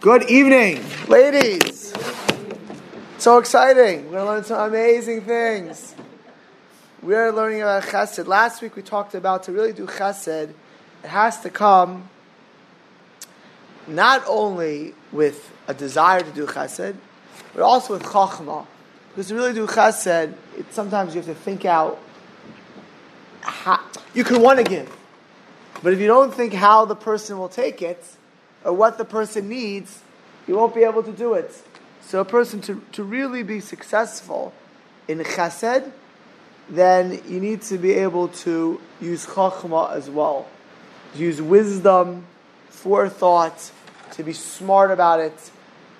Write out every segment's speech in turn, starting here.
Good evening, ladies. So exciting. We're going to learn some amazing things. We are learning about chesed. Last week we talked about to really do chesed, it has to come not only with a desire to do chesed, but also with chachma. Because to really do chesed, it, sometimes you have to think out. How, you can want to give, but if you don't think how the person will take it, or what the person needs, you won't be able to do it. So a person to, to really be successful in chesed, then you need to be able to use chachma as well. Use wisdom, forethought, to be smart about it.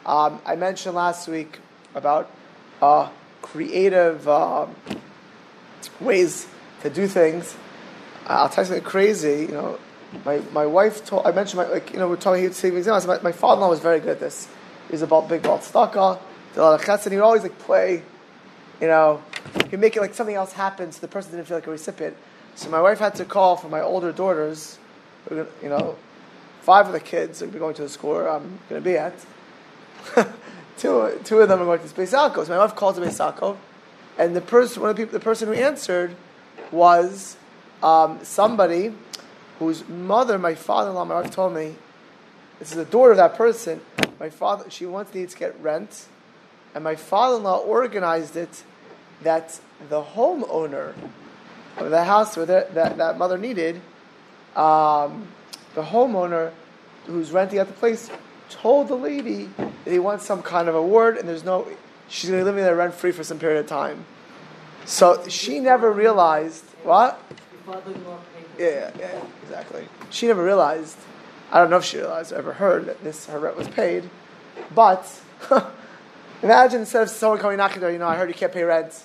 Um, I mentioned last week about uh, creative uh, ways to do things. Uh, I'll tell you something crazy. You know, my, my wife told, I mentioned, my, like, you know, we're talking about saving examples. My, my father in law was very good at this. He was about big ball staka, did a lot of chesed, he would always like play, you know, he'd make it like something else happened so the person didn't feel like a recipient. So my wife had to call for my older daughters, you know, five of the kids are going to the school I'm going to be at. two, two of them are going to Space Alco. So my wife called to Space Alco, and the person, one of the people, the person who answered was um, somebody whose mother, my father-in-law, my wife told me, this is the daughter of that person. My father, she once needs to get rent, and my father-in-law organized it that the homeowner of the house where that, that mother needed, um, the homeowner who's renting out the place told the lady that he wants some kind of award, and there's no, she's going to be living there rent free for some period of time. So she never realized what. Yeah, yeah, exactly. She never realized. I don't know if she realized or ever heard that this her rent was paid, but imagine instead of someone coming knocking door, you know, I heard you can't pay rent.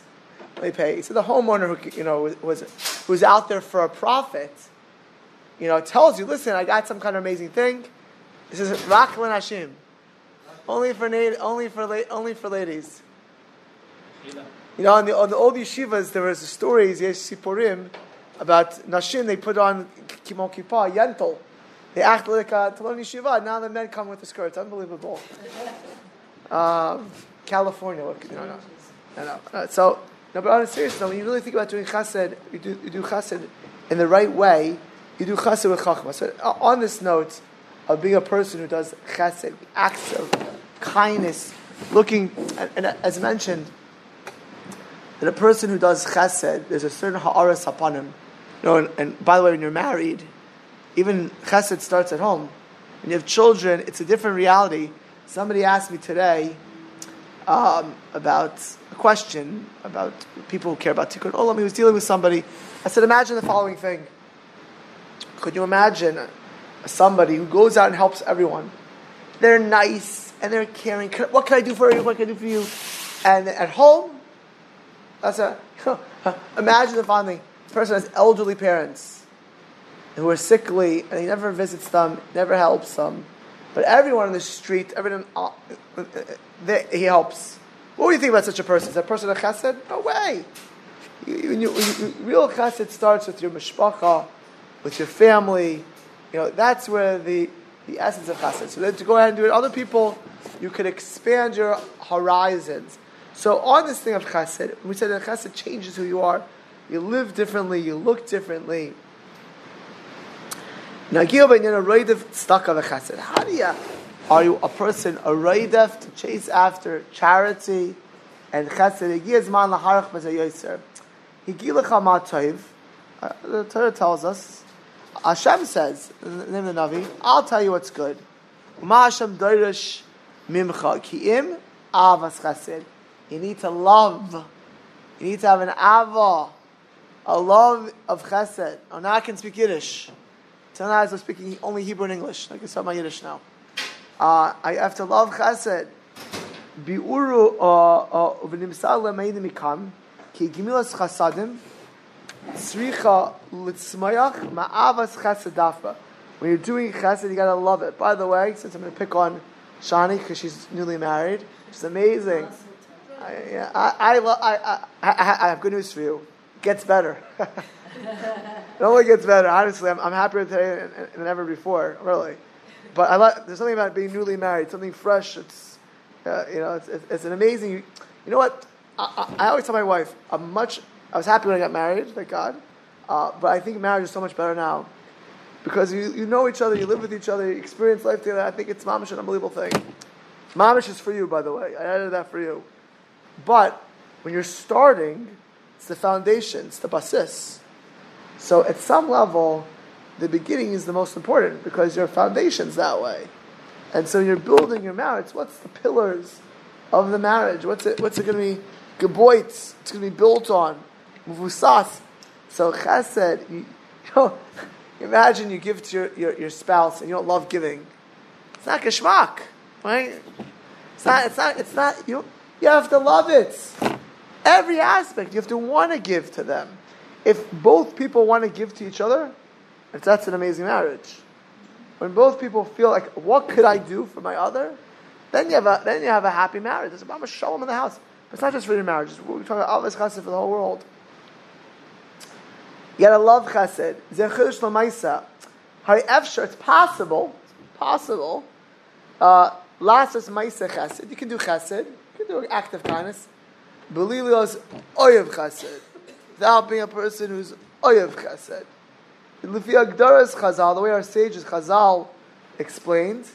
They pay. So the homeowner who you know was was out there for a profit, you know, tells you, listen, I got some kind of amazing thing. This is Raklan Hashim. Only for only for only for ladies. You know, in the, on the old yeshivas, there was stories, yes, sipurim, about nashim. They put on kimon kippah, yentol. They act like a talon yeshiva. Now the men come with the skirts. Unbelievable. Um, California, what, no, no, no, no. So, no, but on a serious note, when you really think about doing chesed, you do, you do chesed in the right way. You do chesed with chachma. So, uh, on this note of being a person who does chesed, acts of kindness, looking, and, and as mentioned, that a person who does chesed, there's a certain ha'aras upon him. Know, and, and, by the way, when you're married, even chesed starts at home. When you have children, it's a different reality. Somebody asked me today um, about a question about people who care about tikkun olam. He was dealing with somebody. I said, imagine the following thing. Could you imagine somebody who goes out and helps everyone? They're nice and they're caring. What can I do for you? What can I do for you? And at home, that's a imagine the following: the person has elderly parents who are sickly, and he never visits them, never helps them. But everyone on the street, everyone, uh, they, he helps. What do you think about such a person? Is that person a chesed? No way. You, you, you, real chesed starts with your mishpacha, with your family. You know that's where the the essence of chesed. So then to go ahead and do it, other people, you can expand your horizons. So on this thing of chesed, we said that chesed changes who you are. You live differently. You look differently. How do you, are you a person a raidef to chase after charity and chesed? Uh, the Torah tells us, Hashem says, in the name of the Navi, I'll tell you what's good. You need to love. You need to have an ava, a love of chesed. Oh, now I can speak Yiddish. Tonight I'm speaking only Hebrew and English. I can start my Yiddish now. Uh, I have to love chesed. Bi'uru v'nimsal le'meidim mikam ki gimilas chasadim tzricha litzmayach ma'avas chesed dafra. When you're doing chesed, you gotta love it. By the way, since I'm going to pick on Shani because she's newly married, she's amazing. I, yeah, I, I, I, I, I have good news for you. Gets better. it only gets better. Honestly, I'm, I'm happier today than, than ever before. Really, but I like, there's something about being newly married, something fresh. It's, uh, you know, it's, it's, it's, an amazing. You know what? I, I, I, always tell my wife, I'm much. I was happy when I got married, thank God. Uh, but I think marriage is so much better now because you, you know each other, you live with each other, you experience life together. I think it's mamish an unbelievable thing. Mamish is for you, by the way. I added that for you. But when you're starting, it's the foundation, it's the basis. So at some level, the beginning is the most important because your foundation's that way. And so you're building your marriage. What's the pillars of the marriage? What's it, what's it going to be? Geboitz. It's going to be built on. Muvusas. So chesed, you, you know, imagine you give to your, your, your, spouse and you don't love giving. It's not geschmack, right? It's not, it's not, it's not, you, you have to love it. Every aspect, you have to want to give to them. If both people want to give to each other, that's an amazing marriage. When both people feel like, what could I do for my other? Then you have a, then you have a happy marriage. There's a shalom in the house. But it's not just for your marriage. We're talking about avos chesed for the whole world. You gotta love chesed. Zechush lamaisa. However, it's possible, it's possible, uh, lasas maisa chesed. You can do chesed. You can do active kindness. Belilios oyev chesed. Without being a person who's oyev chesed. Lufi Agdaras Chazal, the way our sages Chazal explained,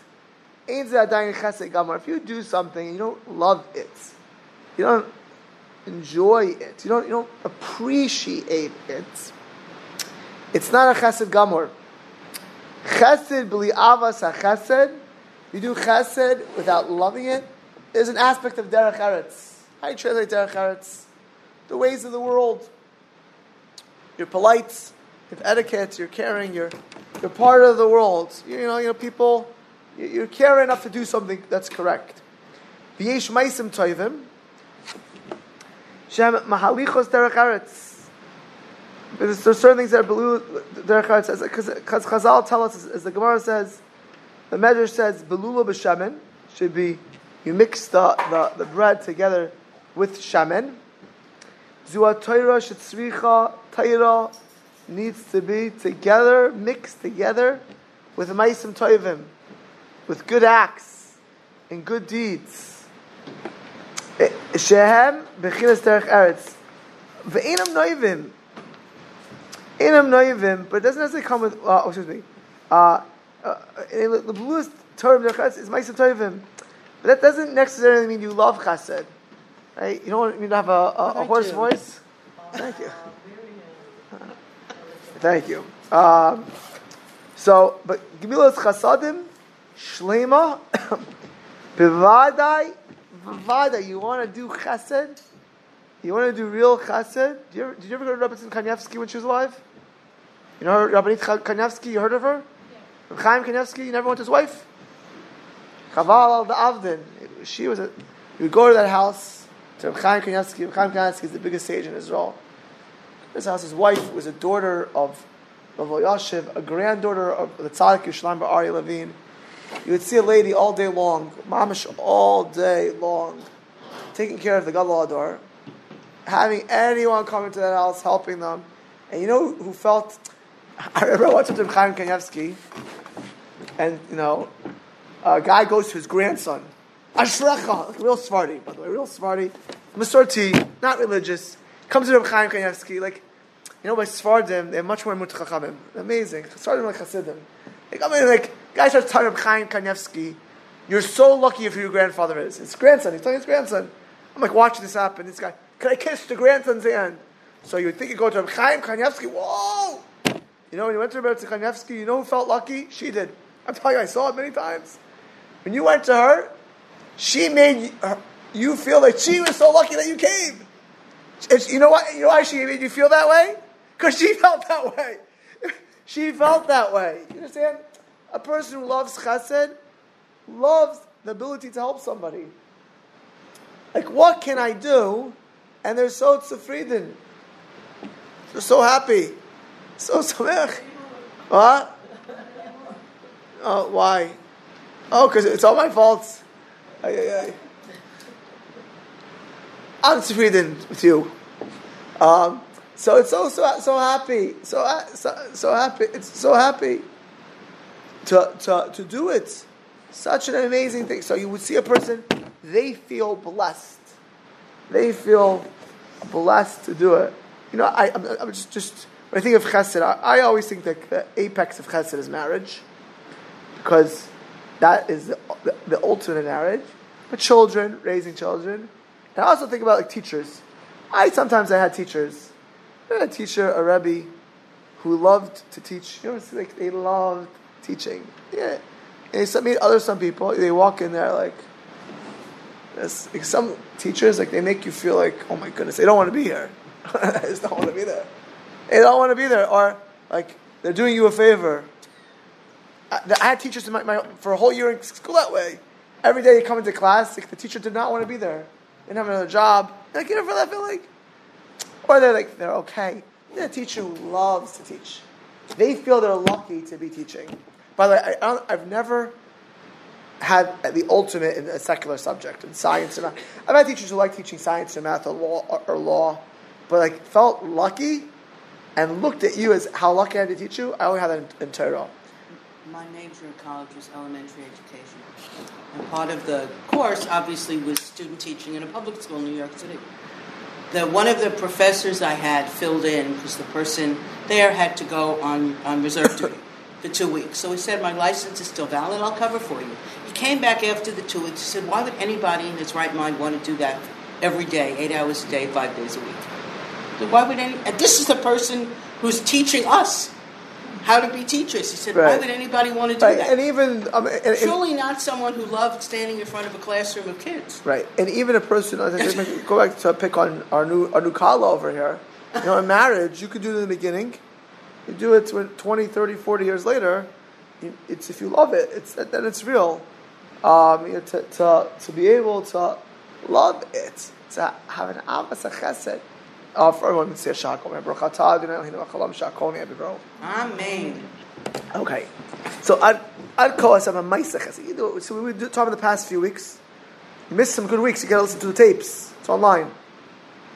if you do something you don't love it, you don't enjoy it, you don't, you don't appreciate it, it's not a chesed gamor. Chesed b'li avas chesed. You do chesed without loving it, is an aspect of derech eretz. How do you translate derech eretz? The ways of the world. You're polite you have etiquette, you're caring, you're, you're part of the world. You, you know, you know, people, you, are caring enough to do something that's correct. V'yesh maisim toivim, shem mahalichos derech aretz. There's certain things that are below derech aretz, because Chazal tell us, as the Gemara says, the Medrash says, belula b'shemen, should be, you mix the, the, the bread together with shamen. Zua toira shetzricha toira needs to be together, mixed together with Maisim Toivim, with good acts and good deeds. Shehem bechinas derech eretz. Ve'inam noivim. Inam noivim, but it doesn't necessarily come with, uh, oh, excuse me, uh, uh, the bluest term derech eretz is Maisim Toivim. But that doesn't necessarily mean you love chesed. Right? You don't mean to have a, a, a hoarse you. voice? Thank you. Thank you. Um, so, but Gemilas Chasadim, Shlema, Bivadai, Bivadai, you want to do chesed? You want to do real chesed? Did you ever, did you ever go to Rabbi Kanievsky when she was alive? You know Rabbi Kanievsky, you heard of her? Yeah. Chaim Kanievsky, you never went to his wife? Chaval al Avdin. She was a, you would go to that house, to Chaim Kanievsky. Chaim Kanievsky is the biggest sage in Israel. This house, his wife was a daughter of Rav Yashiv, a granddaughter of the Tzaddik Yerushalayim Ari Levine. You would see a lady all day long, mamish all day long, taking care of the Gadol having anyone come into that house, helping them. And you know who felt? I remember watching Chaim Kanievsky, and you know, a guy goes to his grandson, Ashrecha, real Svardi, by the way, real Svardi, Masorti, not religious, comes to Reb Chaim Kanievsky, like you know, by Sfardim, they're much more mutchachamim. Amazing. Sfardim like Hasidim. They come in like, guy starts telling Chaim Kanievsky, you're so lucky if your grandfather is. His grandson. He's telling his grandson. I'm like watching this happen. This guy, can I kiss the grandson's hand? So you think you go to Chaim Kanievsky. Whoa! You know, when you went to Rebbe Kanievsky, you know who felt lucky? She did. I'm telling you, I saw it many times. When you went to her, she made you feel like she was so lucky that you came. You know what? You know why she made you feel that way? Because she felt that way. she felt that way. You understand? A person who loves chesed loves the ability to help somebody. Like, what can I do? And they're so tzufriden. They're so happy. So samech. What? Oh, why? Oh, because it's all my fault. Ay, ay, ay. I'm tzufriden with you. Um, so it's so so so happy, so so, so happy. It's so happy. to, to, to do it. Such an amazing thing. So you would see a person, they feel blessed. They feel blessed to do it. You know, I, I'm, I'm just, just, when I think of chesed, I, I always think that the apex of chesed is marriage, because that is the, the, the ultimate marriage. But children, raising children. And I also think about like teachers. I sometimes I had teachers. I had a teacher, a rebbe, who loved to teach. You know, it's like they loved teaching. Yeah. And some other some people. They walk in there like, like some teachers like they make you feel like oh my goodness they don't want to be here. they just don't want to be there. They don't want to be there, or like they're doing you a favor. I, I had teachers in my, my, for a whole year in school that way. Every day they come into class, like, the teacher did not want to be there. They didn't have another job. Like, you for that feeling. Or they're like, they're okay. They're a teacher who loves to teach. They feel they're lucky to be teaching. By the way, I, I've never had the ultimate in a secular subject in science and math. I've had teachers who like teaching science or math or law, or, or law, but like felt lucky and looked at you as how lucky I had to teach you. I only had that in, in Torah. My major in college was elementary education, and part of the course obviously was student teaching in a public school in New York City the one of the professors I had filled in because the person there had to go on, on reserve duty for two weeks. So he said, My license is still valid, I'll cover for you. He came back after the two weeks. He said, Why would anybody in his right mind want to do that every day, eight hours a day, five days a week? Why would any and this is the person who's teaching us how to be teachers. He said, right. "Why would anybody want to do right. that?" And even um, and, surely not someone who loved standing in front of a classroom of kids. Right, and even a person. go back to pick on our new our new Kala over here. You know, in marriage, you could do it in the beginning. You do it 20, 30, 40 years later. It's if you love it, it's then it's real. Um, you know, to, to, to be able to love it, to have an avas a chesed for everyone, say Shakom. Amen. Okay. So I'd, I'd call us a Maisa So we were talking the past few weeks. You missed some good weeks. You got to listen to the tapes. It's online.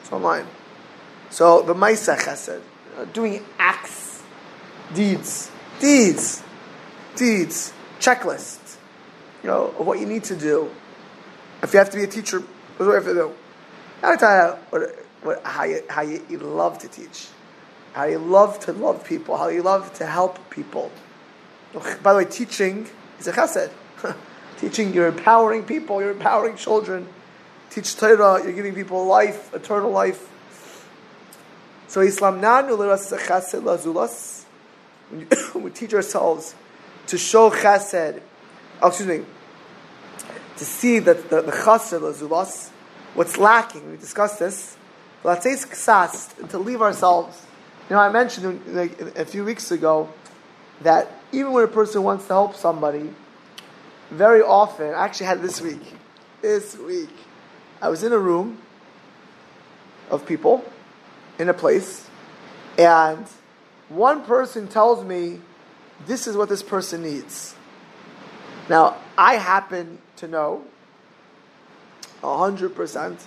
It's online. So the Maisa Chesed, doing acts, deeds, deeds, deeds, checklist, you know, of what you need to do. If you have to be a teacher, what do you have to do? I'll tell you what, how, you, how you, you love to teach, how you love to love people, how you love to help people. By the way, teaching is a chesed. teaching, you're empowering people, you're empowering children. Teach Torah, you're giving people life, eternal life. So Islam nanu chesed lazulas. We teach ourselves to show chesed, oh, excuse me, to see that the, the chesed lazulas, what's lacking, we discussed this, to leave ourselves. You know, I mentioned a few weeks ago that even when a person wants to help somebody, very often, I actually had this week, this week, I was in a room of people in a place, and one person tells me, this is what this person needs. Now, I happen to know 100%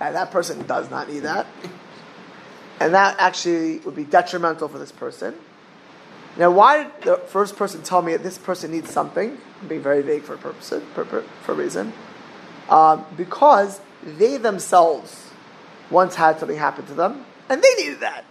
and that person does not need that. And that actually would be detrimental for this person. Now, why did the first person tell me that this person needs something? I'm being very vague for a purpose, for, for, a reason. Um, because they themselves once had something happen to them, and they needed that.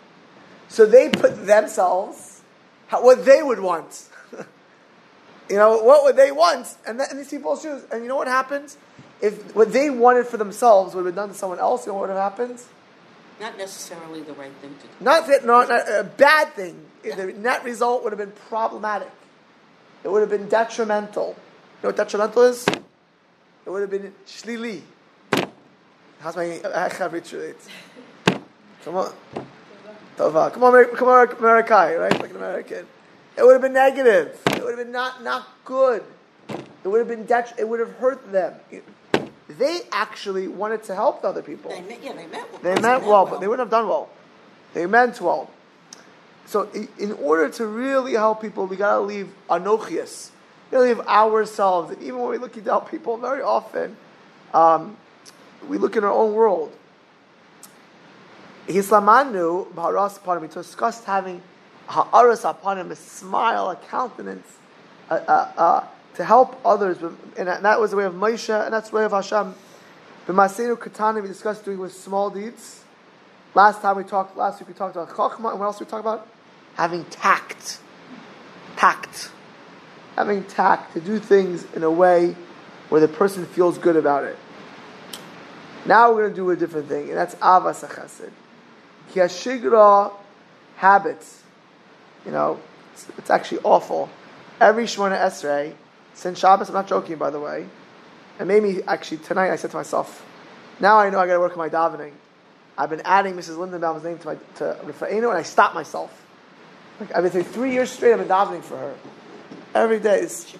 So they put themselves, what they would want. you know, what would they want? And, and these people choose. And you know what happens? If what they wanted for themselves would have been done to someone else, you know what would have happened? Not necessarily the right thing to do. Not, that, not, not a bad thing. Yeah. The net result would have been problematic. It would have been detrimental. You know what detrimental is? It would have been shlili. How's my Achav Come on. Tova. Come on, come on, American, right? Like an American. It would have been negative. It would have been not, not good. It would have been detri- it would have hurt them they actually wanted to help the other people. They, yeah, they meant well. They meant well, well, but they wouldn't have done well. They meant well. So, in order to really help people, we got to leave anochias. We got to leave ourselves. And even when we're looking to help people, very often um, we look in our own world. Hislamanu, Bharas upon him, we discussed having ha'aras upon him, a smile, a countenance, uh, uh, uh, to help others, and that was the way of Moshe, and that's the way of Hashem. The Masenu Katani we discussed doing with small deeds. Last time we talked, last week we talked about Chachma, and what else we talked about? Having tact. Tact. Having tact to do things in a way where the person feels good about it. Now we're going to do a different thing, and that's Avas HaChesed. Kiashigra habits. You know, it's, it's, actually awful. Every Shemona Esrei, since Shabbos, I'm not joking by the way, and maybe actually tonight I said to myself, now I know I got to work on my davening. I've been adding Mrs. Lindenbaum's name to my to Rafa'ino, and I stopped myself. Like I've been through three years straight. I've been davening for her every day. It's,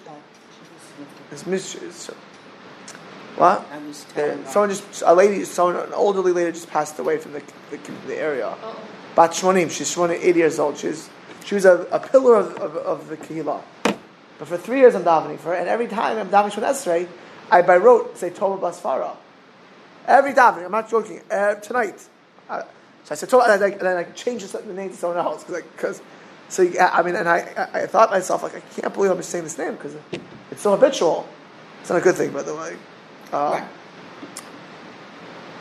it's, it's, what? Someone just a lady, someone an elderly lady just passed away from the the, the area. Oh. Bat Shmonim, she's 80 years old. She's she was a, a pillar of, of, of the Kehillah. But for three years I'm davening for her, and every time I'm davening for Esrei, I by rote say Tova Basfara. Every davening, I'm not joking. Uh, tonight, uh, so I said Tova, and, and then I changed the name to someone else because. So I mean, and I, I, I thought myself like I can't believe I'm just saying this name because it's so habitual. It's not a good thing, by the way. Uh, right.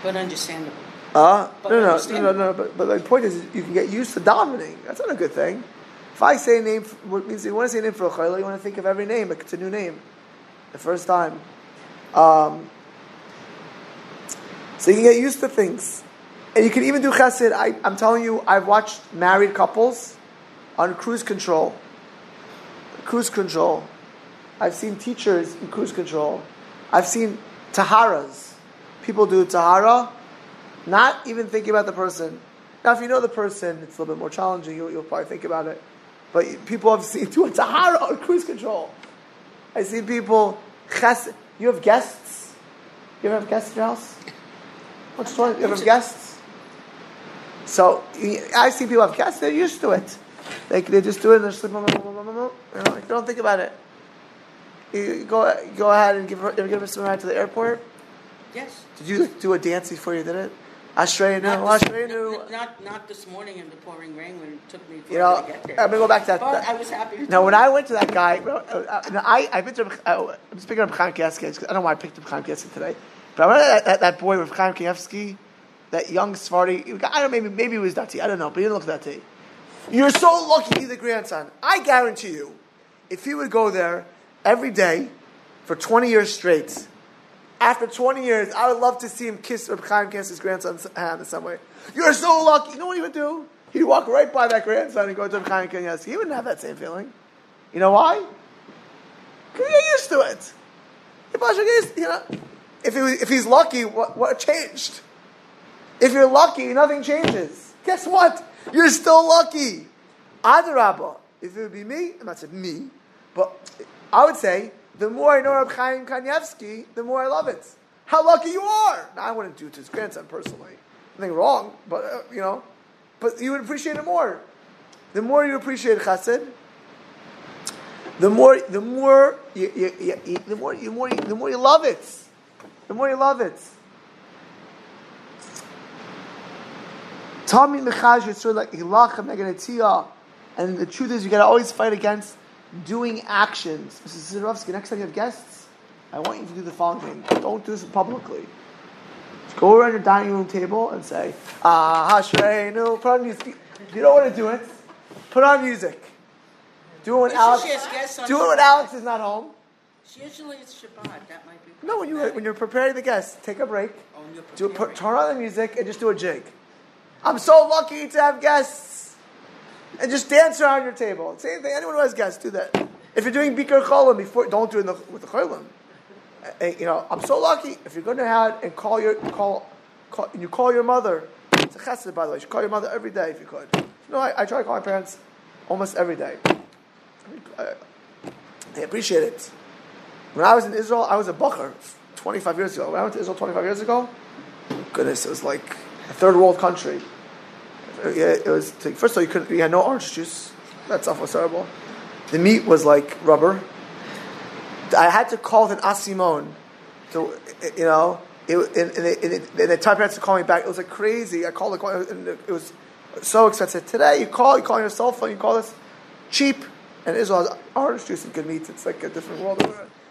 But understandable. Uh, but no, no, no, no, no, but, but the point is, you can get used to davening. That's not a good thing. If I say a name, what means you want to say a name for a chayla, you want to think of every name, it's a new name, the first time. Um, so you can get used to things. And you can even do chesed. I, I'm telling you, I've watched married couples on cruise control. Cruise control. I've seen teachers in cruise control. I've seen taharas. People do tahara, not even thinking about the person. Now, if you know the person, it's a little bit more challenging. You'll, you'll probably think about it. But people have seen a tahara on cruise control. I see people. Ches, you have guests. You ever have guests in your house? What's one? You ever have guests? So I see people have guests. They're used to it. They, they just do it. They're sleeping. You know, don't think about it. You go go ahead and give her, give us a ride to the airport. Yes. Did you do a dance before you did it? Ashreinu, Ashreinu. Not not this morning in the pouring rain when it took me you know, to get there. I'm gonna go back to that. But I was happy. Now, when I went to that guy, uh, uh, I I've been to. Uh, I'm speaking of Chaim Kanievsky. I don't know why I picked up Chaim Kanievsky today, but I went to that, that, that boy with Chaim Kanievsky, that young Sephardi. I don't know, maybe maybe he was Dati. I don't know, but he didn't look that Dati. You're so lucky he's the grandson. I guarantee you, if he would go there every day for 20 years straight. After 20 years, I would love to see him kiss Reb Chaim his grandson's hand in some way. You're so lucky. You know what he would do? He'd walk right by that grandson and go to Reb Chaim Kanievsky. He wouldn't have that same feeling. You know why? Because get used to it. You know, if, he was, if he's lucky, what, what changed? If you're lucky, nothing changes. Guess what? You're still lucky. Adarabba. If it would be me, I'm not saying me, but I would say the more I know Reb Chaim Kanievsky, the more I love it. How lucky you are! Now, I wouldn't do it to his grandson personally. Nothing wrong, but uh, you know, but you would appreciate it more. The more you appreciate Chesed, the more, the more, you, you, you, the more, the more, the more you love it. The more you love it. Tommy Mechaj Yitzur like Ilachem And the truth is, you got to always fight against doing actions. Mrs. Zirovsky, next time you have guests, I want you to do the following thing. Don't do this publicly. Go around your dining room table and say, Ah, no, put on music. You don't want to do it, put on music. Do it when Alex. Do it when Alex is not home. Usually it's Shabbat. That might be. No, when you when you're preparing the guests, take a break. Oh, do put, turn on the music and just do a jig. I'm so lucky to have guests and just dance around your table. Same thing. Anyone who has guests, do that. If you're doing Bikur Cholim before, don't do it the, with the Cholim. Uh, you know, I'm so lucky. If you're going to have and call your call, call and you call your mother. It's a chesed, by the way. You should call your mother every day if you could. You know, I, I try to call my parents almost every day. I, I appreciate it. When I was in Israel, I was a bacher 25 years ago. When I went to Israel 25 years ago, goodness, it was like a third world country it was first of all you couldn't you had no orange juice. That's awful terrible. The meat was like rubber. I had to call it asimon. So you know, it, and, and, it, and, the type had to call me back. It was like crazy. I called it, and it was so expensive. Today, you call, you call your cell phone, you call this cheap. And Israel has orange juice and good meats. It's like a different world.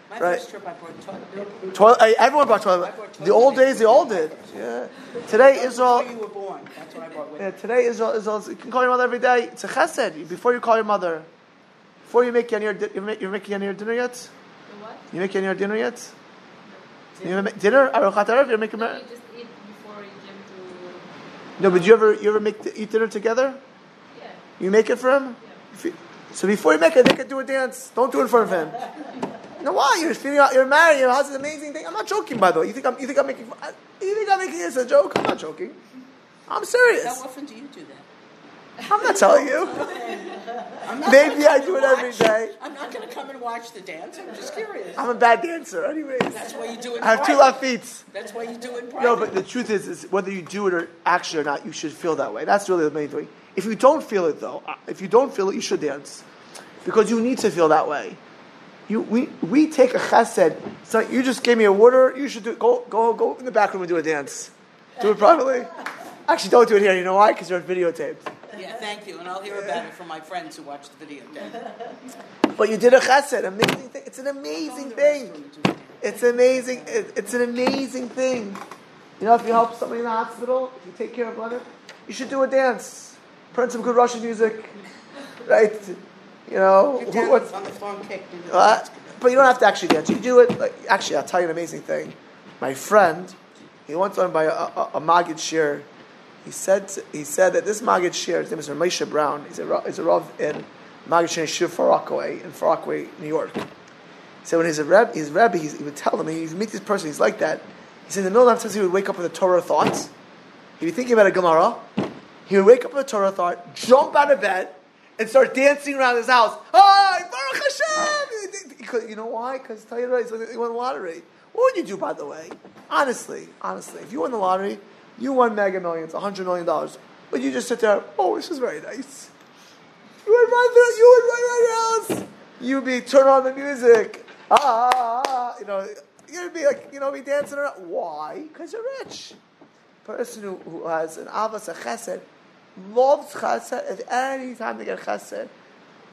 My Right. first trip, I brought toilet paper. Toilet, everyone brought toilet. I brought The old paper. days, they all did. Yeah. Today, Israel. Before you were born, that's what I brought with Yeah, today Israel, Israel, you can call your mother every day. It's a chesed. Before you call your mother, before you make your you're making your dinner yet. The what? You making your dinner yet? You make dinner? Arochat Erev? You're making. No, you just eat before you gym to. No, but you ever you ever make eat dinner together? Yeah. You make it for him. If you- So before you make it, they it do a dance. Don't do it in front of him. No, why? You're feeling out. You're married. Your husband's an amazing thing. I'm not joking, by the way. You think I'm? You think I'm making? You think I'm making this a joke? I'm not joking. I'm serious. How often do you do that? I'm not telling you. Not Maybe I do it every watch- day. I'm not going to come and watch the dance. I'm just curious. I'm a bad dancer, anyways. That's why you do it. I have two private. left feet. That's why you do it. Private. No, but the truth is, is whether you do it or actually or not, you should feel that way. That's really the main thing. If you don't feel it, though, uh, if you don't feel it, you should dance, because you need to feel that way. You, we, we take a chesed. So you just gave me a water. You should do, go go go in the back room and do a dance. Do it privately. Actually, don't do it here. You know why? Because you're videotaped. yeah, thank you, and I'll hear about it from my friends who watch the video. But you did a chesed. Amazing thing. It's an amazing thing. It's amazing. It's an amazing thing. You know, if you help somebody in the hospital, if you take care of Leonard, you should do a dance. Print some good Russian music, right? You know, Get who- what's, on the phone kick. uh, but you don't have to actually dance. You do it. Like, actually, I'll tell you an amazing thing. My friend, he once learned by a, a, a Maggid Shiur. He said he said that this Maggid Shiur, his name is Ramesha Brown. He's a he's a rav in Maggid Shiur Shir Far in Far New York. He said when he's a reb, he's Rebbe, he's, he would tell him, and you meet this person, he's like that. He said in the middle of the night, he would wake up with a Torah thought. He'd be thinking about a Gemara. He would wake up with a Torah thought, jump out of bed, and start dancing around his house. Hi, Baruch Hashem! You know why? Because the right, he won the lottery. What would you do, by the way? Honestly, honestly, if you won the lottery, you won mega millions, $100 million. But you just sit there, oh, this is very nice. You would run through, you would run around your house. You'd be, turn on the music. Ah, ah, ah, ah. you know, you'd be like, you know, be dancing around. Why? Because you're rich. Person who, who has an avas, a chesed, loves chesed. Any time they get chesed,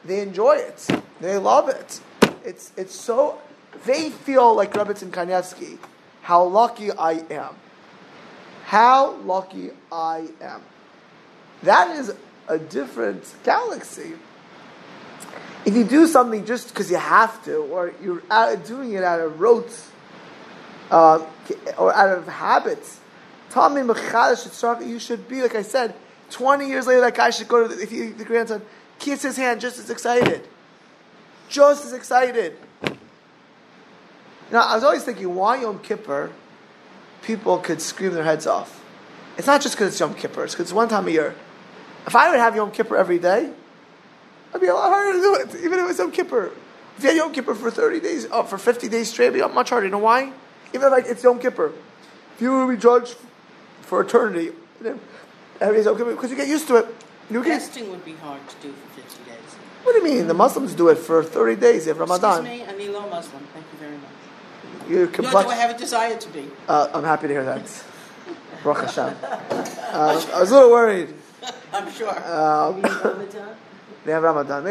they enjoy it. They love it. It's, it's so, they feel like Rebbetzin Kanievsky, how lucky I am. How lucky I am. That is a different galaxy. If you do something just because you have to, or you're doing it out of rote, uh, or out of habits, Tommy you should be, like I said, 20 years later, that guy should go to, the, if you, the grandson, kiss his hand just as excited. Just as excited. Now, I was always thinking, why Yom Kippur people could scream their heads off? It's not just because it's Yom Kippur, it's because it's one time a year. If I would have Yom Kippur every day, I'd be a lot harder to do it, even if it was Yom Kippur. If you had Yom Kippur for 30 days, oh, for 50 days straight, it'd be much harder. You know why? Even if like, it's Yom Kippur. If you were to be judged for eternity, then every day's Yom Kippur, because you get used to it. You get, Fasting would be hard to do for 50 days. what do you mean? The Muslims do it for 30 days. They have Ramadan. Excuse me, I'm a Muslim. Thank you very much. Your Nor do. I have a desire to be. Uh, I'm happy to hear that. Baruch Hashem. Uh, I was a little worried. I'm sure. Um, they have Ramadan.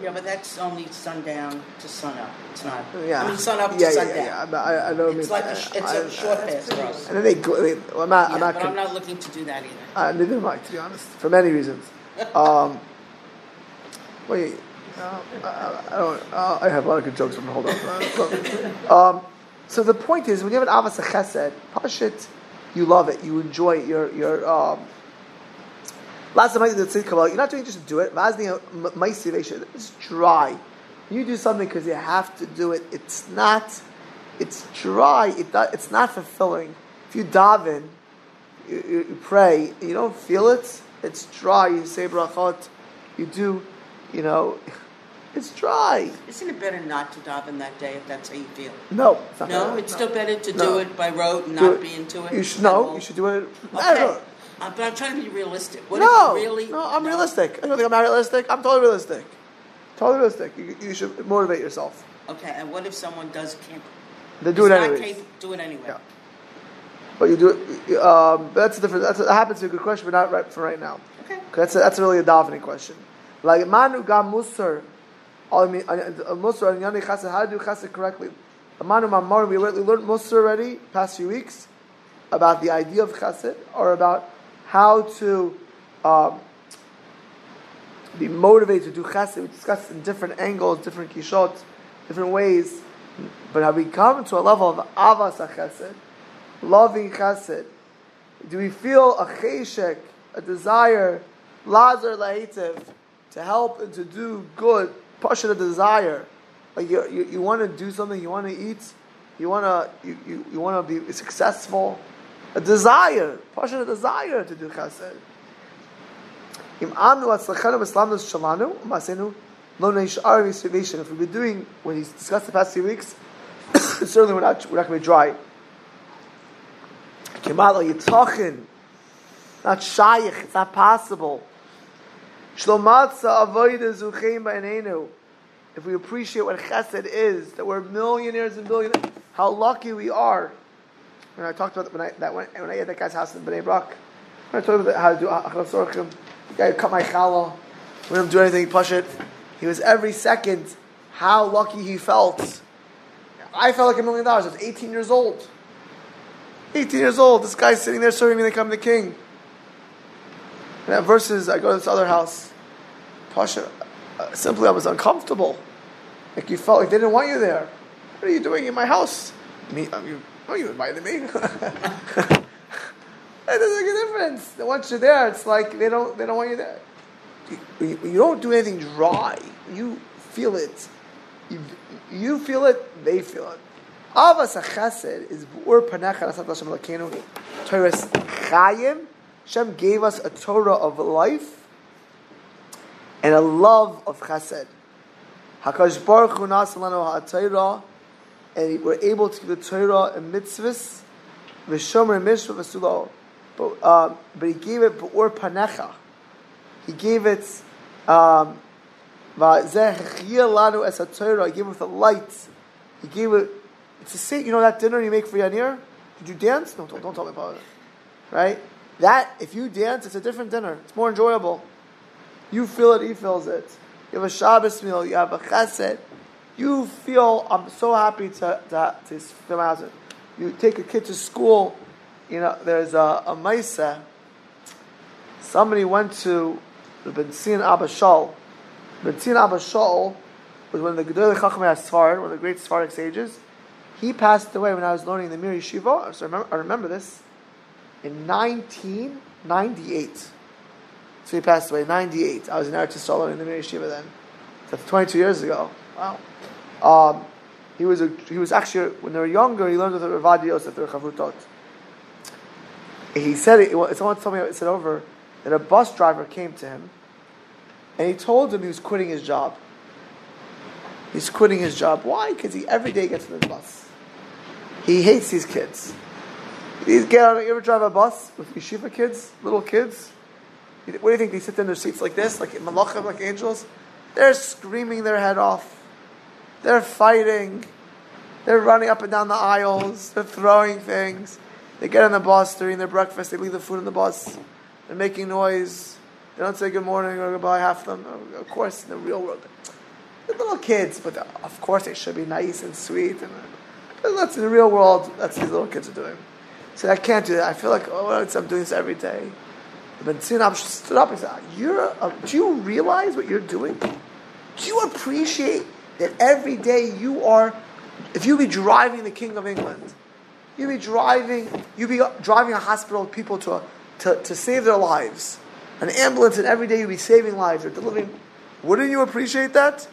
Yeah, but that's only sundown to sunup. It's not. yeah. I mean, sun up to yeah, yeah, sundown. yeah, yeah. But I, I know. what It's it like a, it's I- a I- short pass for us. And then they, go- they well, I'm not. Yeah, I'm not. but con- I'm not looking to do that either. Uh, neither am I, to be honest, for many reasons. Um, wait, uh, I, I don't. Uh, I have a lot of good jokes. But hold on. um, so the point is, when you have an avas chesed, pashit, you love it, you enjoy it. You're you're. Um, Last time I did the kabbalah, you're not doing it just to do it. It's dry. You do something because you have to do it. It's not. It's dry. It, it's not fulfilling. If you daven, you, you, you pray, you don't feel it. It's dry. You say brachot. You do. You know, it's dry. Isn't it better not to daven that day if that's how you feel? No, it's No, better. it's still better to No. do it by rote and Do not it. be into it. You should no. You should do it. Okay. Uh, but I'm trying to be realistic. What no, if you really? no, I'm realistic. I don't think I'm not realistic. I'm totally realistic. Totally realistic. You, you should motivate yourself. Okay, and what if someone does can't? They do it anyways. do it anyway. Yeah. But you do it. Um, that's a different. That's a, that happens to be a good question, but not right for right now. Okay. That's a, that's really a davening question. Like manu gam musar, I mean, Musar and Yani Chesed, how to do Chesed correctly. Amanu Mamar, we learned Musar already, past few weeks, about the idea of Chesed, or about how to um, be motivated to do Chesed. We discussed in different angles, different kishot, different ways. But have we come to a level of Avas Chesed, loving Chesed? Do we feel a cheshek, a desire, lazar la'itiv, to help and to do good, passion the desire? Like you, you, you want to do something, you want to eat, you want to you, you, you want to be successful, a desire, passion a desire to do chesed. Im anu atzlachenu b'slamnus shalanu, masenu um, lo neishar v'sivation. If we've been doing what he's discussed the past few weeks, certainly we're not, we're not going to be dry. Kemal yitachin, not shayich, it's not possible. Shlomatza avoida zucheim ba'enenu. If we appreciate what chesed is, that we're millionaires and billionaires, how lucky we are. When I talked about when I that when, when I had that guy's house in Bnei Brak, when I told him how to do achras sorchim, the guy cut my challah, didn't do anything, he push it. He was every second how lucky he felt. I felt like a million dollars. I was 18 years old. 18 years old. This guy's sitting there serving me like I'm the king. And that verses, I go to this other house. Pasha, uh, simply I was uncomfortable. Like you felt like they didn't want you there. What are you doing in my house? Me, I mean, oh, you invited me. it doesn't make a difference. Once you're there, it's like they don't they don't want you there. You, you don't do anything dry. You feel it. You, you feel it. They feel it. Avas chesed is bu'ur panecha nasat Hashem lakenu. Torah chayim. Hashem gave us a Torah of life and a love of chesed. Hakadosh Baruch Hu nasalanu ha'Torah, and we're able to give the Torah and mitzvahs, v'shomer mishvah v'sulo. But um, but he gave it bu'ur panecha. He gave it. Um, lanu Torah. He gave it with light. He gave it. It's a say. You know that dinner you make for Yanir. Did you dance? No, don't, don't tell me about it. Right? That if you dance, it's a different dinner. It's more enjoyable. You feel it. He feels it. You have a Shabbos meal. You have a Chesed. You feel. I'm so happy to to to film house. You take a kid to school. You know, there's a, a Maisa. Somebody went to the Ben Zion Abba Shaul. Ben Zion Abba Shaul was one of the Gedolei Chachamei Sfard, one of the great Sephardic sages. He passed away when I was learning the Mir Yeshiva. So I remember, I remember this in 1998. So he passed away 98. I was in Eretz Yisrael in the Mir Yeshiva then. That's 22 years ago. Wow. Um, he was a, he was actually when they were younger. He learned with the Ravad Yosef the Chavutot. He said it. Someone told me it said over that a bus driver came to him and he told him he was quitting his job. He's quitting his job. Why? Because he every day gets on the bus. He hates these kids. These get on. You ever drive a bus with yeshiva kids, little kids? What do you think? They sit in their seats like this, like malachim, like angels. They're screaming their head off. They're fighting. They're running up and down the aisles. They're throwing things. They get on the bus, they're eating their breakfast, they leave the food on the bus. They're making noise. They don't say good morning or goodbye, half of them. Of course, in the real world. They're little kids, but of course they should be nice and sweet. And uh, that's in the real world, that's these little kids are doing. So I can't do that. I feel like, oh, I'm doing this every day. But Sinab stood up and said, you're a, Do you realize what you're doing? Do you appreciate that every day you are, if you be driving the King of England, you be driving, you be driving a hospital people to, to, to save their lives, an ambulance, and every day you be saving lives or delivering. Wouldn't you appreciate that?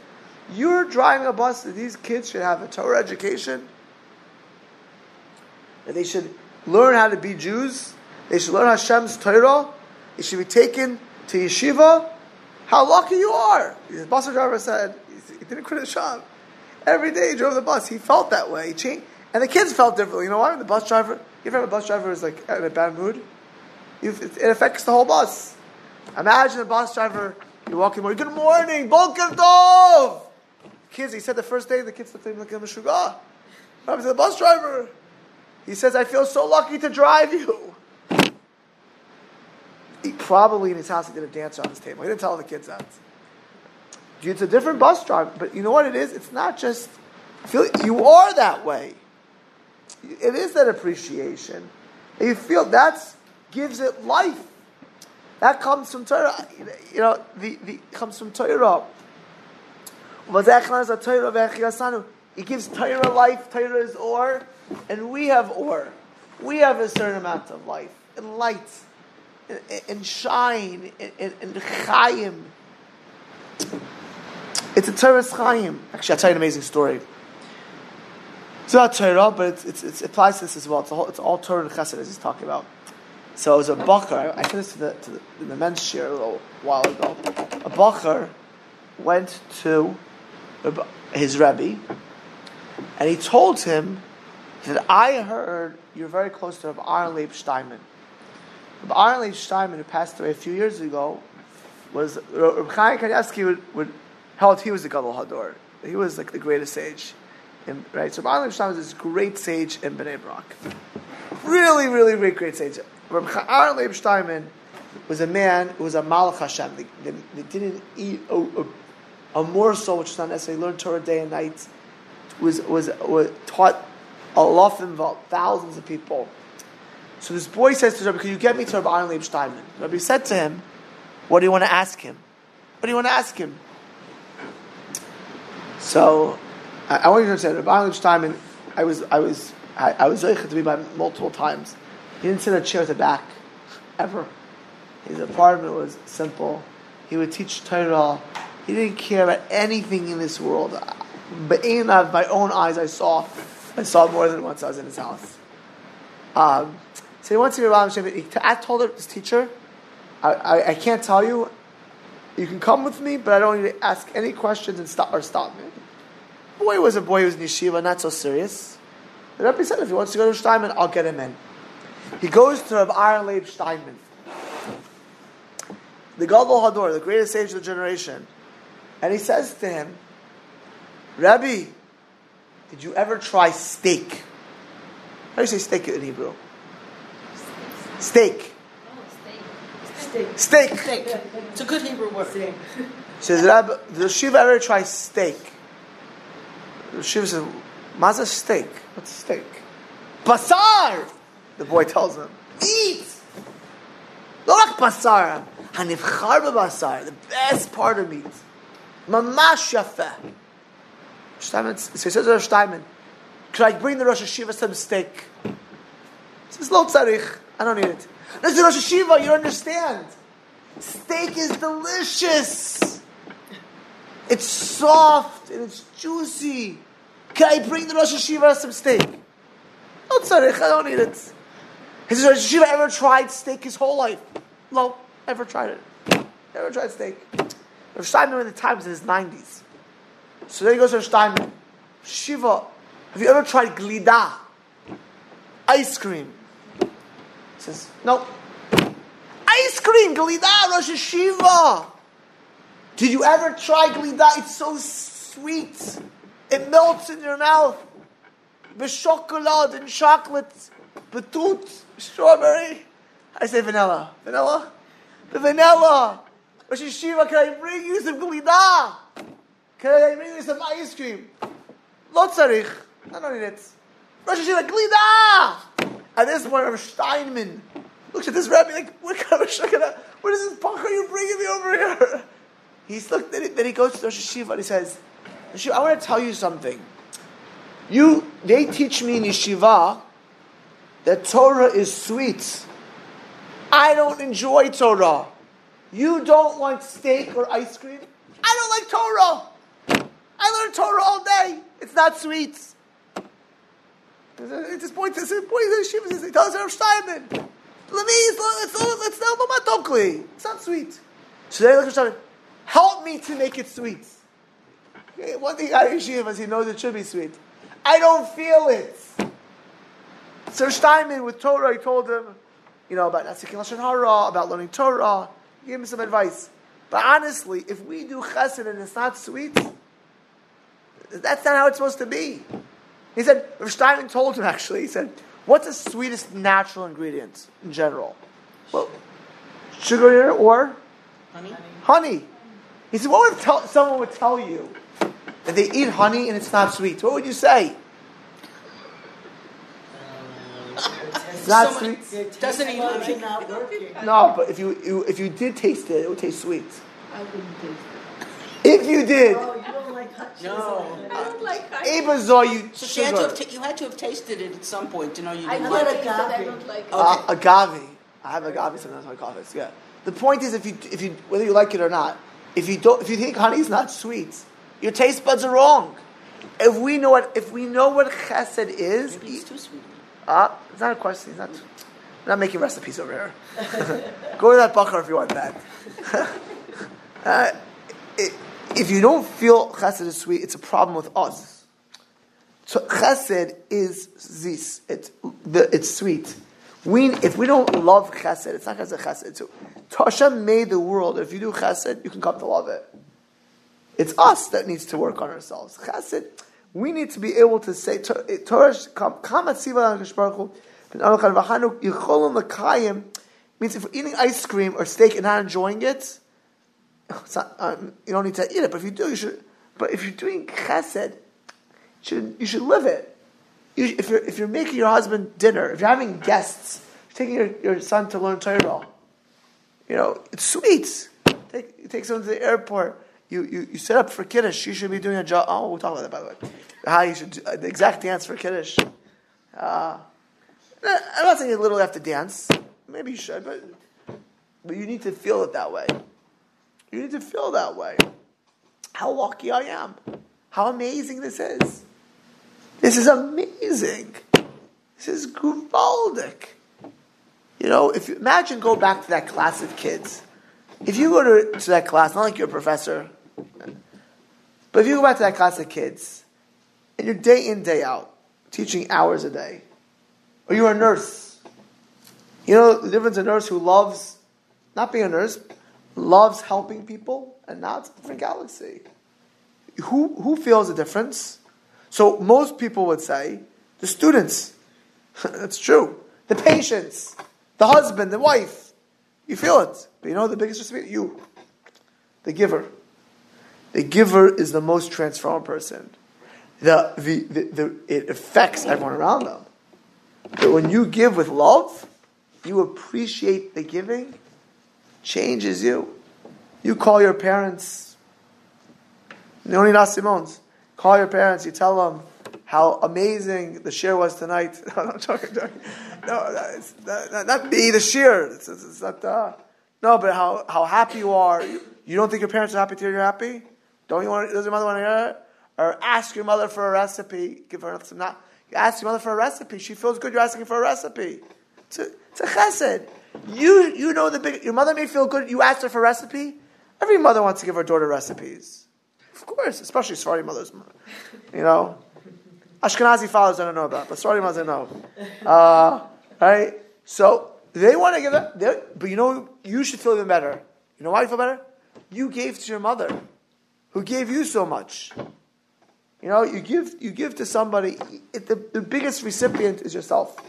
You're driving a bus that these kids should have a Torah education, that they should learn how to be Jews, they should learn Hashem's Torah, they should be taken to yeshiva. How lucky you are! The bus driver said he didn't quit his job. Every day he drove the bus. He felt that way. He changed, and the kids felt differently. You know why? The bus driver. You ever have a bus driver who's like in a bad mood? It affects the whole bus. Imagine a bus driver. You're walking morning. Good morning, Boker Tov. Kids. He said the first day the kids looked at him like a. What happened to the bus driver? He says, "I feel so lucky to drive you." He probably in his house he did a dance on his table. He didn't tell the kids that. It's a different bus driver, but you know what it is? It's not just feel you are that way. It is that appreciation. And you feel that's gives it life. That comes from Torah. You know, the, the comes from Torah. It gives Torah life. Torah is or, and we have or. We have a certain amount of life and light and, and shine and, and, and chayim. It's a Torah's chayim. Actually, I'll tell you an amazing story. It's not Torah, but it's, it's, it's, it applies to this as well. It's, whole, it's all Torah and Chesed as he's talking about. So it was a bacher. I said this to the, to the, the men's shiur a little while ago. A bacher went to his Rebbe, and he told him that I heard you're very close to Rabbi Aaron Leib Steinman. Rabbi Aaron Leib Steinman, who passed away a few years ago, was Rabbi Chaim Kanievsky would, would held he was the Gadol Hador. He was like the greatest sage. In, right? So Rabbi Steinman was this great sage in Bnei Brak. Really, really great, great sage. Rabbi Aaron Leib Steinman was a man who was a Malach Hashem. They, they, they didn't eat a, a a morsel, which is not necessary. learned Torah day and night, was, was, was taught a lot of thousands of people. So this boy says to Rabbi, "Can you get me to Rabbi Aaron Leib Steinman?" Rabbi said to him, "What do you want to ask him? What do you want to ask him?" So I, I want you to understand, Rabbi Aaron Leib Steinman. I was I was I, I was to be by multiple times. He didn't sit in a chair at the back, ever. His apartment was simple. He would teach Torah. He didn't care about anything in this world. But in of my own eyes, I saw, I saw more than once I was in his house. Um, so he went to me, Rabbi Shem. I told his teacher, I, I, I, can't tell you. You can come with me, but I don't need to ask any questions and stop or stop me. Boy was a boy who was in yeshiva, not so serious. The Rebbe said, if he wants to go to Steinman, I'll get him in. He goes to Rabbi Aaron Leib Steinman, the Gadol Hador, the greatest sage of the generation. And he says to him, Rabbi, did you ever try steak? How do you say steak in Hebrew? Steak. Steak. Steak. Steak. It's a good Hebrew word. He says, Rabbi, did Shiva ever try steak? Shiva says, Maza steak. What's steak? Basar! The boy tells him, Eat! Not basar. Hanivchar ba basar, the best part of meat. Mamash yafeh. Steinman, so he says to Steinman, could I bring the Rosh Hashiva some steak? He says, Lo tzarich, I don't need it. This is Rosh Hashiva, you don't understand. Steak is delicious. It's soft and it's juicy. Can I bring the Rosh Hashiva some steak? No tzarich, I don't need it. Has Rosh Hashiva ever tried steak his whole life? No, never tried it. Never tried steak. Rav Steinman in the times in his 90s. So then he goes Rav Steinman. Shiva, have you ever tried glida? Ice cream. Says, no. Ice cream, glida, Rosh Hashiva. Did you ever try glida? It's so sweet. It melts in your mouth. B'shokolade and chocolate. Betut, strawberry. I say vanilla. Vanilla? The vanilla. Rosh Hashiva, can I bring you some glida? Can I bring you some ice cream? Lo. I don't need it. Rosh Hashiva, glida! At this point, Rav Steinman looks at this rabbi like, what kind of shakana? What is this punk are you bringing me over here? He's looked, then he, then he goes to Rosh Hashiva and he says, I want to tell you something. You, they teach me in yeshiva that Torah is sweet. I don't enjoy Torah. You don't want steak or ice cream? I don't like Torah. I learn Torah all day. It's not sweet. At this point, this point, he tells Rav Steinman, let's let's not Tokli. It's not sweet. So they look at Steinman, help me to make it sweet. Okay, one thing out of Yeshiva is he knows it should be sweet. I don't feel it. Sir Steinman with Torah, he told him, you know, about Nasikin Lashon Hara, about learning Torah He gave him some advice. But honestly, if we do chesed and it's not sweet, that's not how it's supposed to be. He said, Rav Steinman told him actually, he said, what's the sweetest natural ingredient in general? Well, sugar or honey. Honey. He said, what would tell, someone would tell you that they eat honey and it's not sweet? What would you say? It's not Someone- sweet. Doesn't he Buds look not. No, but if you, you if you did taste it, it would taste sweet. I wouldn't taste If you did, Oh, you don't like hot cheese? No. I don't like honey. Ava saw you So she had to have ta- you had to have tasted it at some point to know you I didn't love like it. it. taste it, I don't like it. Uh, agave. I have agave sometimes in my coffees. Yeah. The point is, if you if you whether you like it or not, if you don't if you think honey is not sweet, your taste buds are wrong. If we know what if we know what chesed is, Maybe it's too sweet. uh, it's not a question. It's not. We're not making recipes over here. Go to that bakar if you want that. uh, it, if you don't feel chesed is sweet, it's a problem with us. So chesed is this. It's the, it's sweet. We if we don't love chesed, it's not because of chesed. So Hashem made the world. If you do chesed, you can come to love it. It's us that needs to work on ourselves. Chesed, we need to be able to say Torah v'chanu yicholim l'kayim means if we're eating ice cream or steak and not enjoying it, not, um, you don't need to eat it. But if you do, you should. But if you're doing chesed, you should, you should live it. You, if, you're, if you're making your husband dinner, if you're having guests, you're taking your, your son to learn Torah, you know, it's sweet. Take, you take someone to the airport, you, you, you set up for Kiddush, you should be doing a job. Oh, we'll talk about that, by the way. How you should do, uh, the exact dance for Kiddush. Uh, I'm not saying you literally have to dance. Maybe you should, but, but you need to feel it that way. You need to feel that way. How lucky I am. How amazing this is. This is amazing. This is gewaldic. You know, if you imagine go back to that class of kids. If you go to, to that class, not like you're a professor, but if you go back to that class of kids, and you're day in, day out, teaching hours a day, or you're a nurse, you know the difference a nurse who loves not being a nurse, loves helping people, and now it's a different galaxy. Who, who feels the difference? So most people would say the students. That's true. The patients, the husband, the wife. You feel it. But you know the biggest recipient? You. The giver. The giver is the most transformed person. The, the, the, the, it affects everyone around them. But when you give with love, you appreciate the giving, changes you. You call your parents, Leonidas Simons, call your parents, you tell them how amazing the shiur was tonight. no, I'm joking, joking. No, not, not, not me, the share. It's, it's, it's not, uh, no, but how, how happy you are. You, you don't think your parents are happy hear you're happy? Don't you want, does your mother want to hear it? Or ask your mother for a recipe, give her some not. Ask your mother for a recipe, she feels good, you're asking for a recipe. It's a, it's a chesed. You, you know the big, your mother may feel good, you asked her for a recipe. Every mother wants to give her daughter recipes. Of course, especially Sephardi mothers. You know, Ashkenazi fathers I don't know about, but Sephardi mothers I know. Uh, right? So they want to give it, but you know, you should feel even better. You know why you feel better? You gave to your mother, who gave you so much. You know, you give you give to somebody. It, the, the biggest recipient is yourself.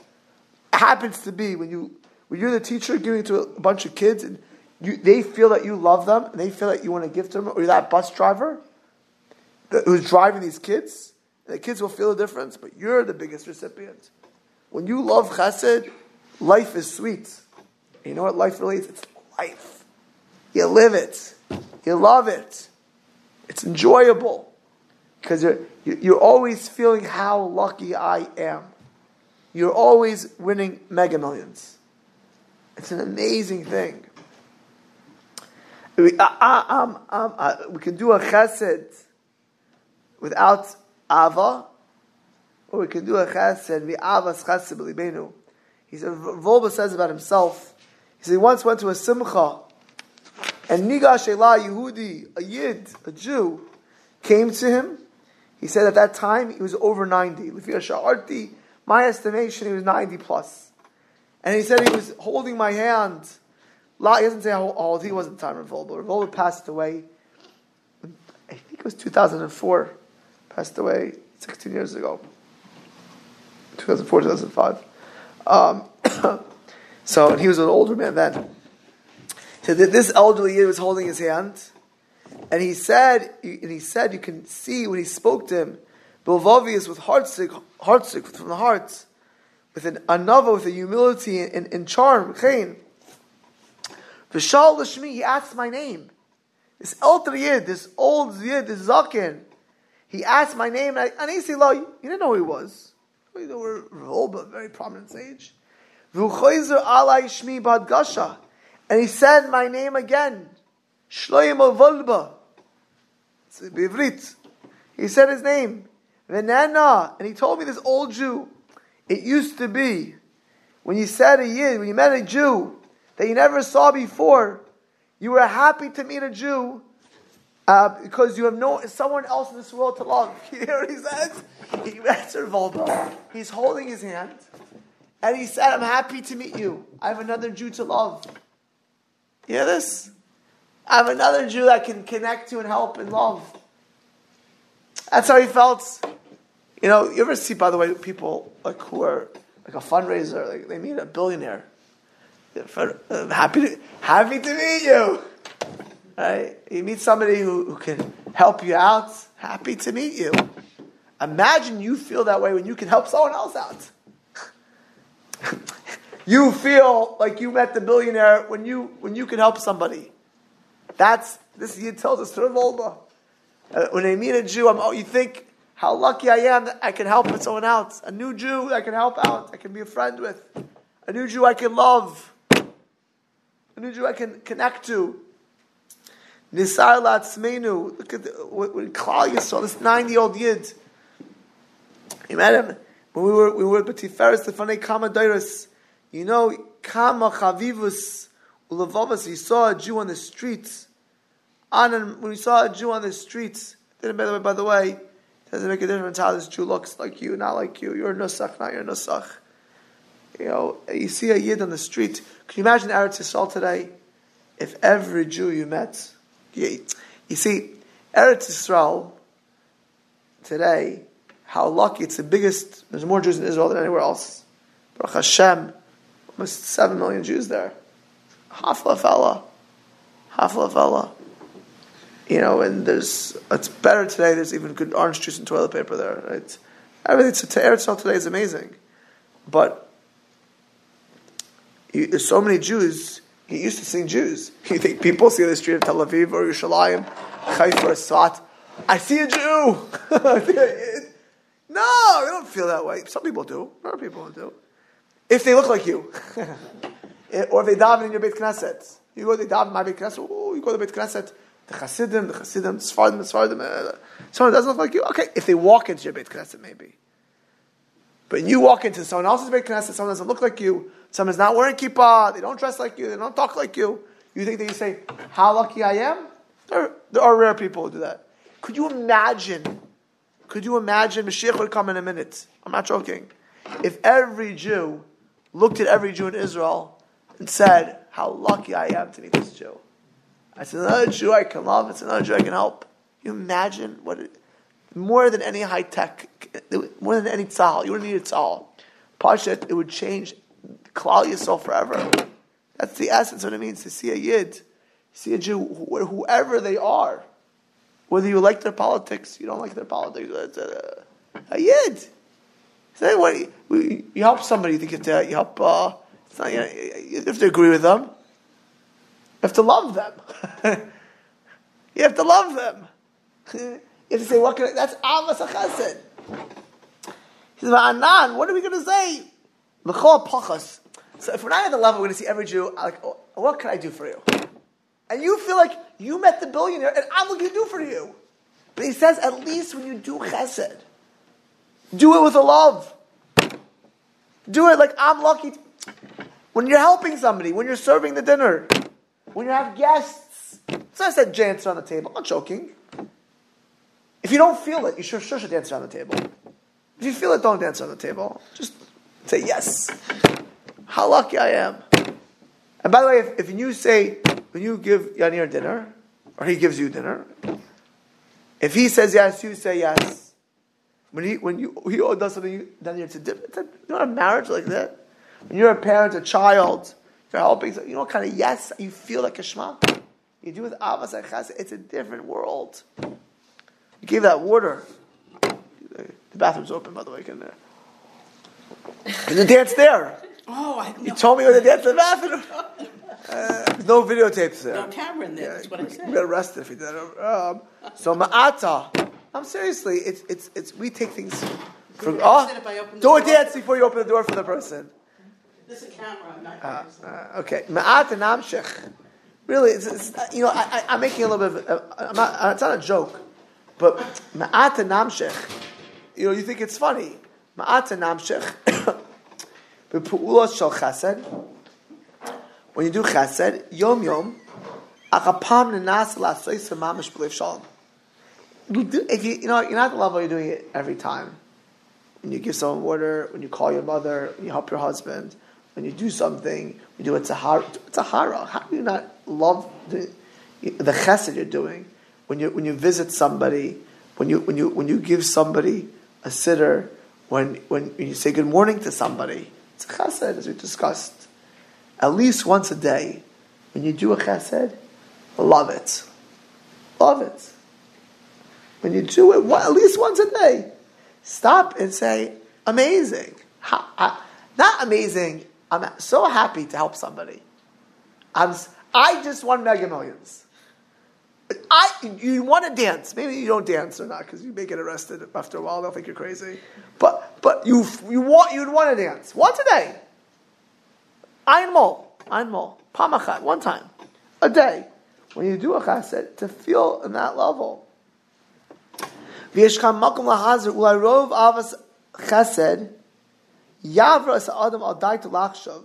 It happens to be when you when you're the teacher giving to a bunch of kids and you, they feel that you love them and they feel that you want to give to them, or you're that bus driver that, who's driving these kids. The kids will feel the difference, but you're the biggest recipient. When you love chesed, life is sweet. You know what life really is? It's life. You live it. You love it. It's enjoyable. Because you're, you're always feeling how lucky I am. You're always winning mega millions. It's an amazing thing. We, uh, uh, um, um, uh, we can do a chesed without ava, or we can do a chesed v'avas chesed b'libenu. He said, Wolbe says about himself, he said he once went to a simcha, and Nigash Elah Yehudi, a Yid, a Jew, came to him. He said at that time he was over 90. My estimation, he was 90 plus. And he said he was holding my hand. He doesn't say how old he was at the time of Wolbe. Wolbe passed away, I think it was 2004. Passed away 16 years ago. 2004, 2005. Um, so, he was an older man then. So this elderly was holding his hand, And he said, and he said, you can see when he spoke to him, Bilvavius with heartsick, heartsick from the heart, with an anava, with a humility and, and, charm. Chain. Vishal Lashmi, he asked my name. This elder yid, this old yid, this zakin, he asked my name, and I, lo, you didn't know who he was. We were old, but very prominent sage. alai shmi bad gasha. And he said my name again. Shloim Wolbe. It's a Bivrit. He said his name. Venena. And he told me this old Jew. It used to be when you said a Yid, when you met a Jew that you never saw before, you were happy to meet a Jew uh, because you have no someone else in this world to love. You hear what he says? He answered Wolbe. He's holding his hand, and he said, "I'm happy to meet you. I have another Jew to love." You hear this? I have another Jew I can connect to and help and love. That's how he felt. You know, you ever see, by the way, people like who are like a fundraiser, like they meet a billionaire. I'm happy to happy to meet you. Right? You meet somebody who, who can help you out. Happy to meet you. Imagine you feel that way when you can help someone else out. you feel like you met the billionaire when you when you can help somebody. That's this He tells us to Wolbe. Uh, when they meet a Jew, I'm, oh, you think how lucky I am that I can help someone else. A new Jew I can help out, I can be a friend with. A new Jew I can love. A new Jew I can connect to. Nisar Latzmenu. Look at the, when Klal Yisrael, this 90 year old Yid. You met him when we were we were at Batiferes, the Fanei Kama You know, Kama Chavivus Ulavavas. He saw a Jew on the streets. On when he saw a Jew on the streets, didn't by the way, by the way, doesn't make a difference how this Jew looks like you, not like you. You're a nusach, not your nusach. You know, you see a yid on the street. Can you imagine Eretz Yisrael today? If every Jew you met, you, you see, Eretz Yisrael today, how lucky it's the biggest. There's more Jews in Israel than anywhere else. Baruch Hashem, almost seven million Jews there. Hafla fella, hafla fella. You know, and there's it's better today. There's even good orange juice and toilet paper there. Right? Everything to Eretz today is amazing, but you, there's so many Jews. He used to seeing Jews. You think people see the street of Tel Aviv or Yerushalayim, Haifa or Sfat? I see a Jew. no, you don't feel that way. Some people do. Other people do. If they look like you, or if they daven in your Beit Knesset, you go to daven my Beit Knesset. Ooh, you go to Beit Knesset. The Chassidim, the Chassidim, the Sfardim, the Sfardim. Uh, someone doesn't look like you. Okay, if they walk into your Beit Knesset, maybe. But you walk into someone else's Beit Knesset, someone doesn't look like you, someone's not wearing kippah, they don't dress like you, they don't talk like you. You think that you say, "How lucky I am"? There, there are rare people who do that. Could you imagine? Could you imagine Mashiach would come in a minute? I'm not joking. If every Jew looked at every Jew in Israel and said, "How lucky I am to meet this Jew." It's another Jew I can love. It's another Jew I can help. you imagine what it, more than any high tech, more than any tzal, you wouldn't need a tzal. Pashat, it would change Klal Yisrael forever. That's the essence of what it means to see a Yid, see a Jew, whoever they are. Whether you like their politics, you don't like their politics, a, a Yid. So you, help somebody, you think have you help, uh, not, you, know, you have to agree with them. You have to love them. you have to love them. you have to say, what can I, that's Avas HaChesed. He says, Anan, what are we going to say? L'chol pachas. So if we're not at the level, we're going to see every Jew, uh, like, oh, what can I do for you? And you feel like you met the billionaire, and I'm looking to do for you. But he says, at least when you do chesed, do it with a love. Do it like I'm lucky. When you're helping somebody, when you're serving the dinner, when you have guests. So I said dance around the table. I'm not joking. If you don't feel it, you sure, sure should dance around the table. If you feel it, don't dance around the table. Just say yes. How lucky I am. And by the way, if, if you say, when you give Yanir dinner, or he gives you dinner, if he says yes, you say yes. When he when you he does something, then it's a different. you know a marriage like that. When you're a parent, a child, you're helping. You know what kind of yes you feel like a shema. You do with avas and chesed, it's a different world. You gave that water. The bathroom's open, by the way. Can there? Can you dance there? Oh, I You told me you were to dance in the bathroom. Uh, there's no videotapes there. No camera in there. That's what I we, said. we got arrested if we did it. Um, so ma'ata. I'm seriously. It's it's it's. We take things. From, oh, arrested if I open the do a door? dance before you open the door for the person. There's a camera. I'm not. Uh, uh, okay, ma'at and namshech. Really, it's, it's, you know, I, I, I'm making a little bit. Of, uh, I'm not, uh, it's not a joke, but ma'at and namshech. You know, you think it's funny. Ma'at and. B'pu'ulas shel chesed. When you do chesed, yom yom, achapam nenas la'asois mamish b'lev shalom. You do, if you, you know, you're not at the level you're doing it every time when you give someone water, when you call your mother, when you help your husband, when you do something, you do a tahara. tahara. How do you not love the, the chesed you're doing? When you when you visit somebody, when you when you when you give somebody a sitter, when when, when you say good morning to somebody, it's a chesed as we discussed. At least once a day, when you do a chesed, love it, love it. When you do it, one- at least once a day stop and say, amazing. Ha- I- not amazing. I'm so happy to help somebody. I'm, I just won Mega Millions. I, you want to dance. Maybe you don't dance or not because you may get arrested after a while. They'll think you're crazy. But, but you, you want, you'd want to dance. Once a day. Ein mol. Ein mol. Pamachat. One time. A day. When you do a chesed, to feel in that level. V'yeshkam makom lahazer ularov avas chesed Yavras Adam al dai to lachshav.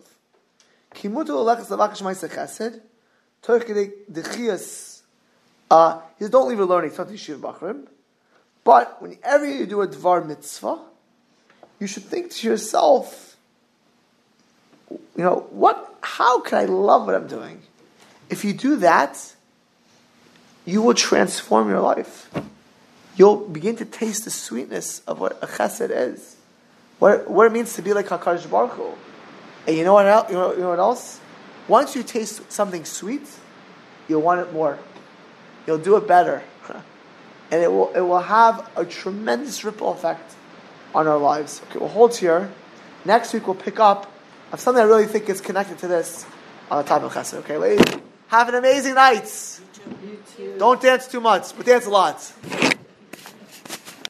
Kimutu olechas lavakish ma'isa chesed. Torkidei dechias. Uh, you don't leave a learning. It's not the yeshiva bachrim. But whenever you do a dvar mitzvah, you should think to yourself, you know, what? How can I love what I'm doing? If you do that, you will transform your life. You'll begin to taste the sweetness of what a chesed is what, what it means to be like Hakadosh Baruch Hu. And you know what? el- You know, you know what else? Once you taste something sweet, you'll want it more. You'll do it better, and it will it will have a tremendous ripple effect on our lives. Okay, we'll hold here. Next week we'll pick up of something I really think is connected to this on the top of chesed. Okay, ladies, have an amazing night. You too. Don't dance too much, but dance a lot.